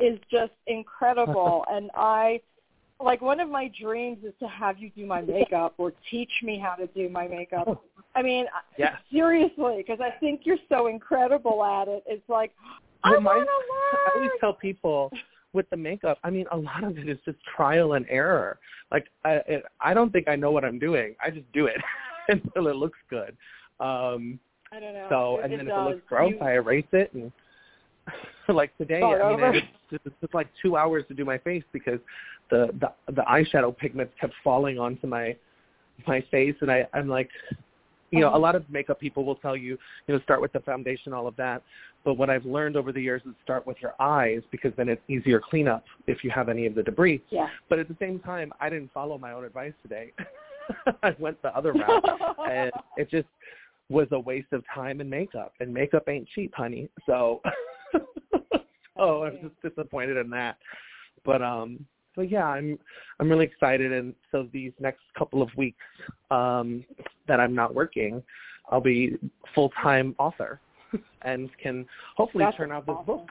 is just incredible and I like one of my dreams is to have you do my makeup or teach me how to do my makeup. I mean, seriously, because I think you're so incredible at it. It's like I Well, want I always tell people with the makeup, I mean, a lot of it is just trial and error. Like, I, it, I don't think I know what I'm doing. I just do it until it looks good. Um, I don't know. so, It- and it then if it looks gross, You- I erase it. And like today, Start I mean, over. it, it, it took like two hours to do my face because the the the eyeshadow pigments kept falling onto my my face, and I I'm like, you know, a Uh-huh. lot of makeup people will tell you, you know, start with the foundation, all of that. But what I've learned over the years is start with your eyes because then it's easier cleanup if you have any of the debris. Yeah. But at the same time, I didn't follow my own advice today. I went the other route, and it just was a waste of time and makeup. And makeup ain't cheap, honey. So, so I'm just disappointed in that. But um, but yeah, I'm I'm really excited. And so these next couple of weeks um, that I'm not working, I'll be full time author, and can hopefully That's turn out this awesome. book.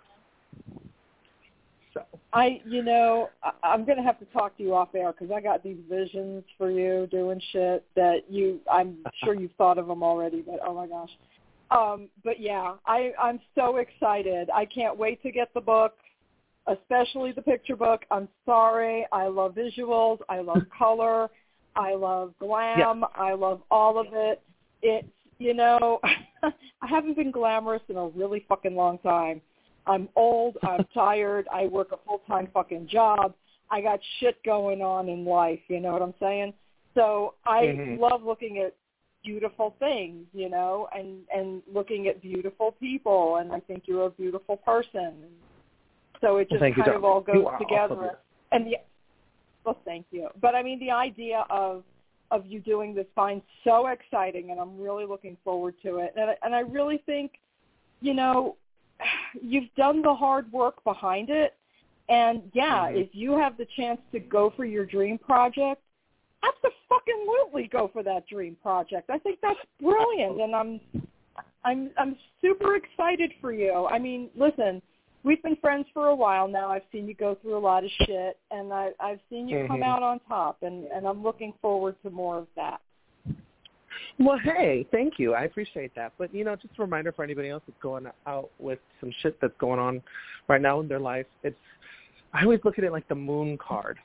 So. I, you know, I, I'm going to have to talk to you off air because I got these visions for you doing shit that you, I'm sure you've thought of them already, but oh my gosh. Um, but yeah, I, I'm so excited. I can't wait to get the book, especially the picture book. I'm sorry. I love visuals. I love color. I love glam. I love all of it. It's, you know, I haven't been glamorous in a really fucking long time. I'm old. I'm tired. I work a full-time fucking job. I got shit going on in life. You know what I'm saying? So I Mhm. love looking at beautiful things, you know, and and looking at beautiful people. And I think you're a beautiful person. So it Well, just you, kind of all goes You together. And the well, thank you. But I mean, the idea of of you doing this finds so exciting, and I'm really looking forward to it. And I, and I really think, you know, you've done the hard work behind it. And yeah, Mhm. if you have the chance to go for your dream project, absolutely go for that dream project. I think that's brilliant, and I'm I'm I'm super excited for you. I mean, listen, we've been friends for a while now. I've seen you go through a lot of shit, and I I've seen you come Mhm. out on top, and and I'm looking forward to more of that. Well, hey, thank you. I appreciate that. But you know, just a reminder for anybody else that's going out with some shit that's going on right now in their life. It's I always look at it like the moon card,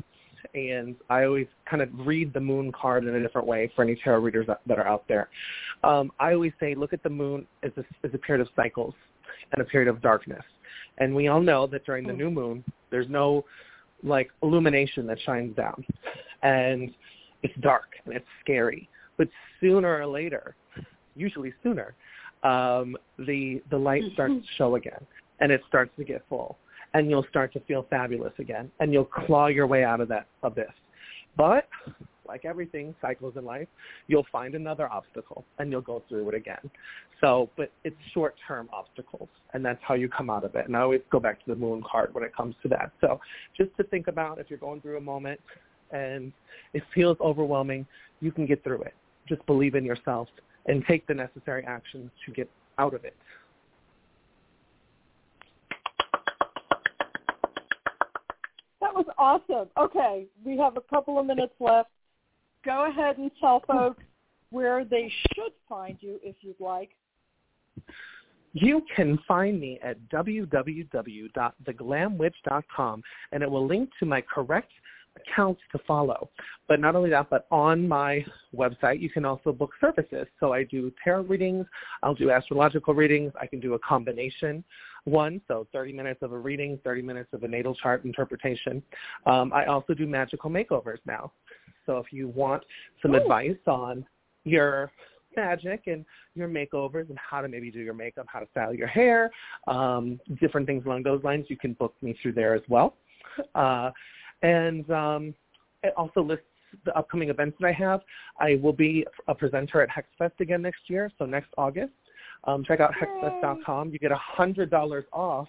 and I always kind of read the moon card in a different way for any tarot readers that, that are out there. Um, I always say, look at the moon as a, as a period of cycles and a period of darkness. And we all know that during the new moon, there's no like illumination that shines down, and it's dark and it's scary. But sooner or later, usually sooner, um, the the light starts to show again, and it starts to get full, and you'll start to feel fabulous again, and you'll claw your way out of that abyss. But like everything, cycles in life, you'll find another obstacle, and you'll go through it again. So, but it's short-term obstacles, and that's how you come out of it. And I always go back to the moon card when it comes to that. So, just to think about if you're going through a moment and it feels overwhelming, you can get through it just believe in yourself and take the necessary actions to get out of it. That was awesome. Okay, we have a couple of minutes left. Go ahead and tell folks where they should find you if you'd like. You can find me at www.theglamwitch.com and it will link to my correct accounts to follow. But not only that, but on my website, you can also book services. So I do tarot readings, I'll do astrological readings, I can do a combination one, so 30 minutes of a reading, 30 minutes of a natal chart interpretation. Um, I also do magical makeovers now. So if you want some Ooh. advice on your magic and your makeovers and how to maybe do your makeup, how to style your hair, um, different things along those lines, you can book me through there as well. Uh, and um, it also lists the upcoming events that I have. I will be a presenter at HexFest again next year, so next August. Um, check out hexfest.com. You get $100 off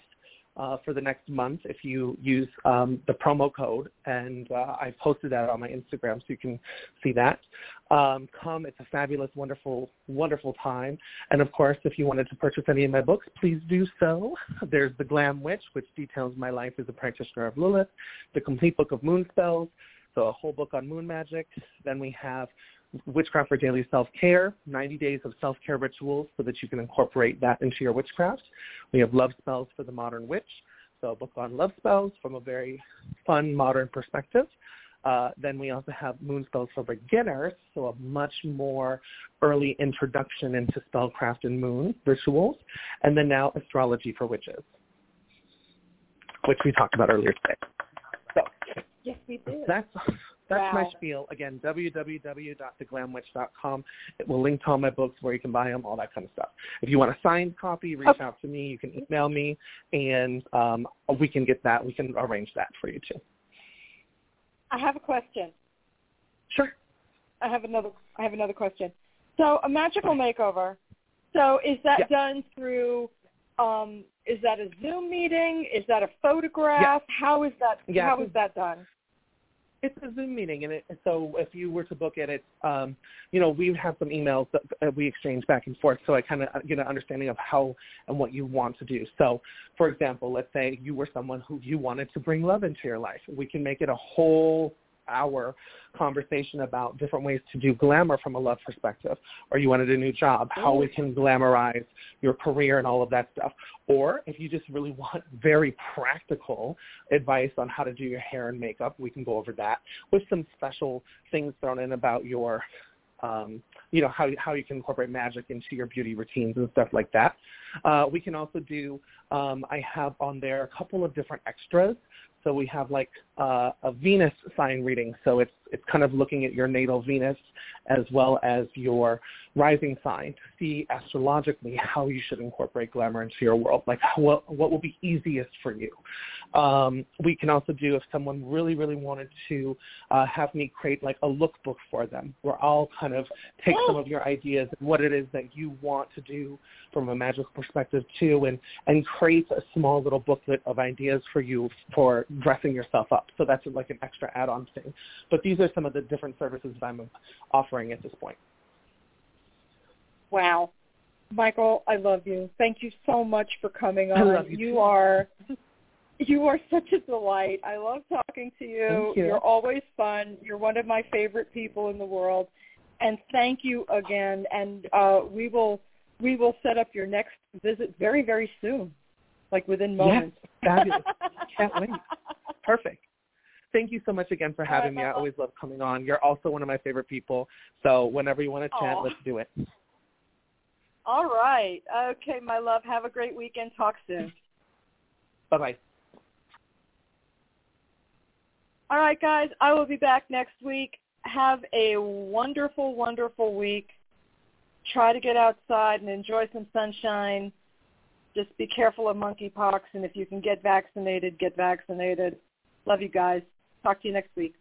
uh, for the next month if you use um, the promo code, and uh, I posted that on my Instagram, so you can see that. Um, come, it's a fabulous, wonderful, wonderful time. And of course, if you wanted to purchase any of my books, please do so. There's The Glam Witch, which details my life as a practitioner of Lilith, the complete book of moon spells, so a whole book on moon magic. Then we have Witchcraft for Daily Self-Care, 90 days of self-care rituals so that you can incorporate that into your witchcraft. We have Love Spells for the Modern Witch, so a book on love spells from a very fun, modern perspective. Uh, then we also have Moon Spells for Beginners, so a much more early introduction into spellcraft and moon rituals. And then now Astrology for Witches. which we talked about earlier today. So yes, we did. That's that's wow. my spiel. Again, www.theglamwitch.com. It will link to all my books where you can buy them, all that kind of stuff. If you want a signed copy, reach okay. out to me. You can email me, and um, we can get that. We can arrange that for you too. I have a question. Sure. I have another. I have another question. So, a magical makeover. So, is that yeah. done through? Um, is that a Zoom meeting? Is that a photograph? Yeah. How is that? Yeah. How is that done? It's a Zoom meeting, and it, so if you were to book it, it's um, you know we have some emails that we exchange back and forth, so I kind of get an understanding of how and what you want to do. So, for example, let's say you were someone who you wanted to bring love into your life, we can make it a whole hour conversation about different ways to do glamour from a love perspective, or you wanted a new job, how we can glamorize your career and all of that stuff. Or if you just really want very practical advice on how to do your hair and makeup, we can go over that with some special things thrown in about your um, you know how how you can incorporate magic into your beauty routines and stuff like that. Uh, we can also do. Um, I have on there a couple of different extras. So we have like uh, a Venus sign reading. So it's it's kind of looking at your natal Venus as well as your rising sign to see astrologically how you should incorporate glamour into your world. Like what what will be easiest for you. Um, we can also do if someone really really wanted to uh, have me create like a lookbook for them, where I'll kind of take some of your ideas and what it is that you want to do from a magical perspective too, and and create a small little booklet of ideas for you for dressing yourself up. So that's like an extra add-on thing. But these are some of the different services that I'm offering at this point. Wow. Michael, I love you. Thank you so much for coming on. I love you, you too. are you are such a delight. I love talking to you. Thank you. You're always fun. You're one of my favorite people in the world. And thank you again. And uh, we will we will set up your next visit very very soon, like within moments. Yes, fabulous. Can't wait. Perfect. Thank you so much again for having me. I always love coming on. You're also one of my favorite people. So whenever you want to chat, Aw. let's do it. All right. Okay, my love. Have a great weekend. Talk soon. Bye-bye. All right, guys. I will be back next week. Have a wonderful, wonderful week. Try to get outside and enjoy some sunshine. Just be careful of monkeypox, and if you can get vaccinated, get vaccinated. Love you guys. Talk to you next week.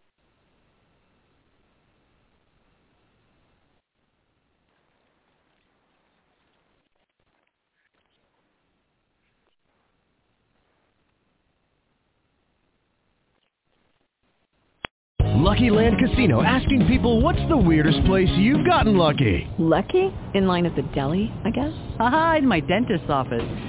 Lucky Land Casino asking people what's the weirdest place you've gotten lucky? Lucky? In line at the deli, I guess? Aha, in my dentist's office.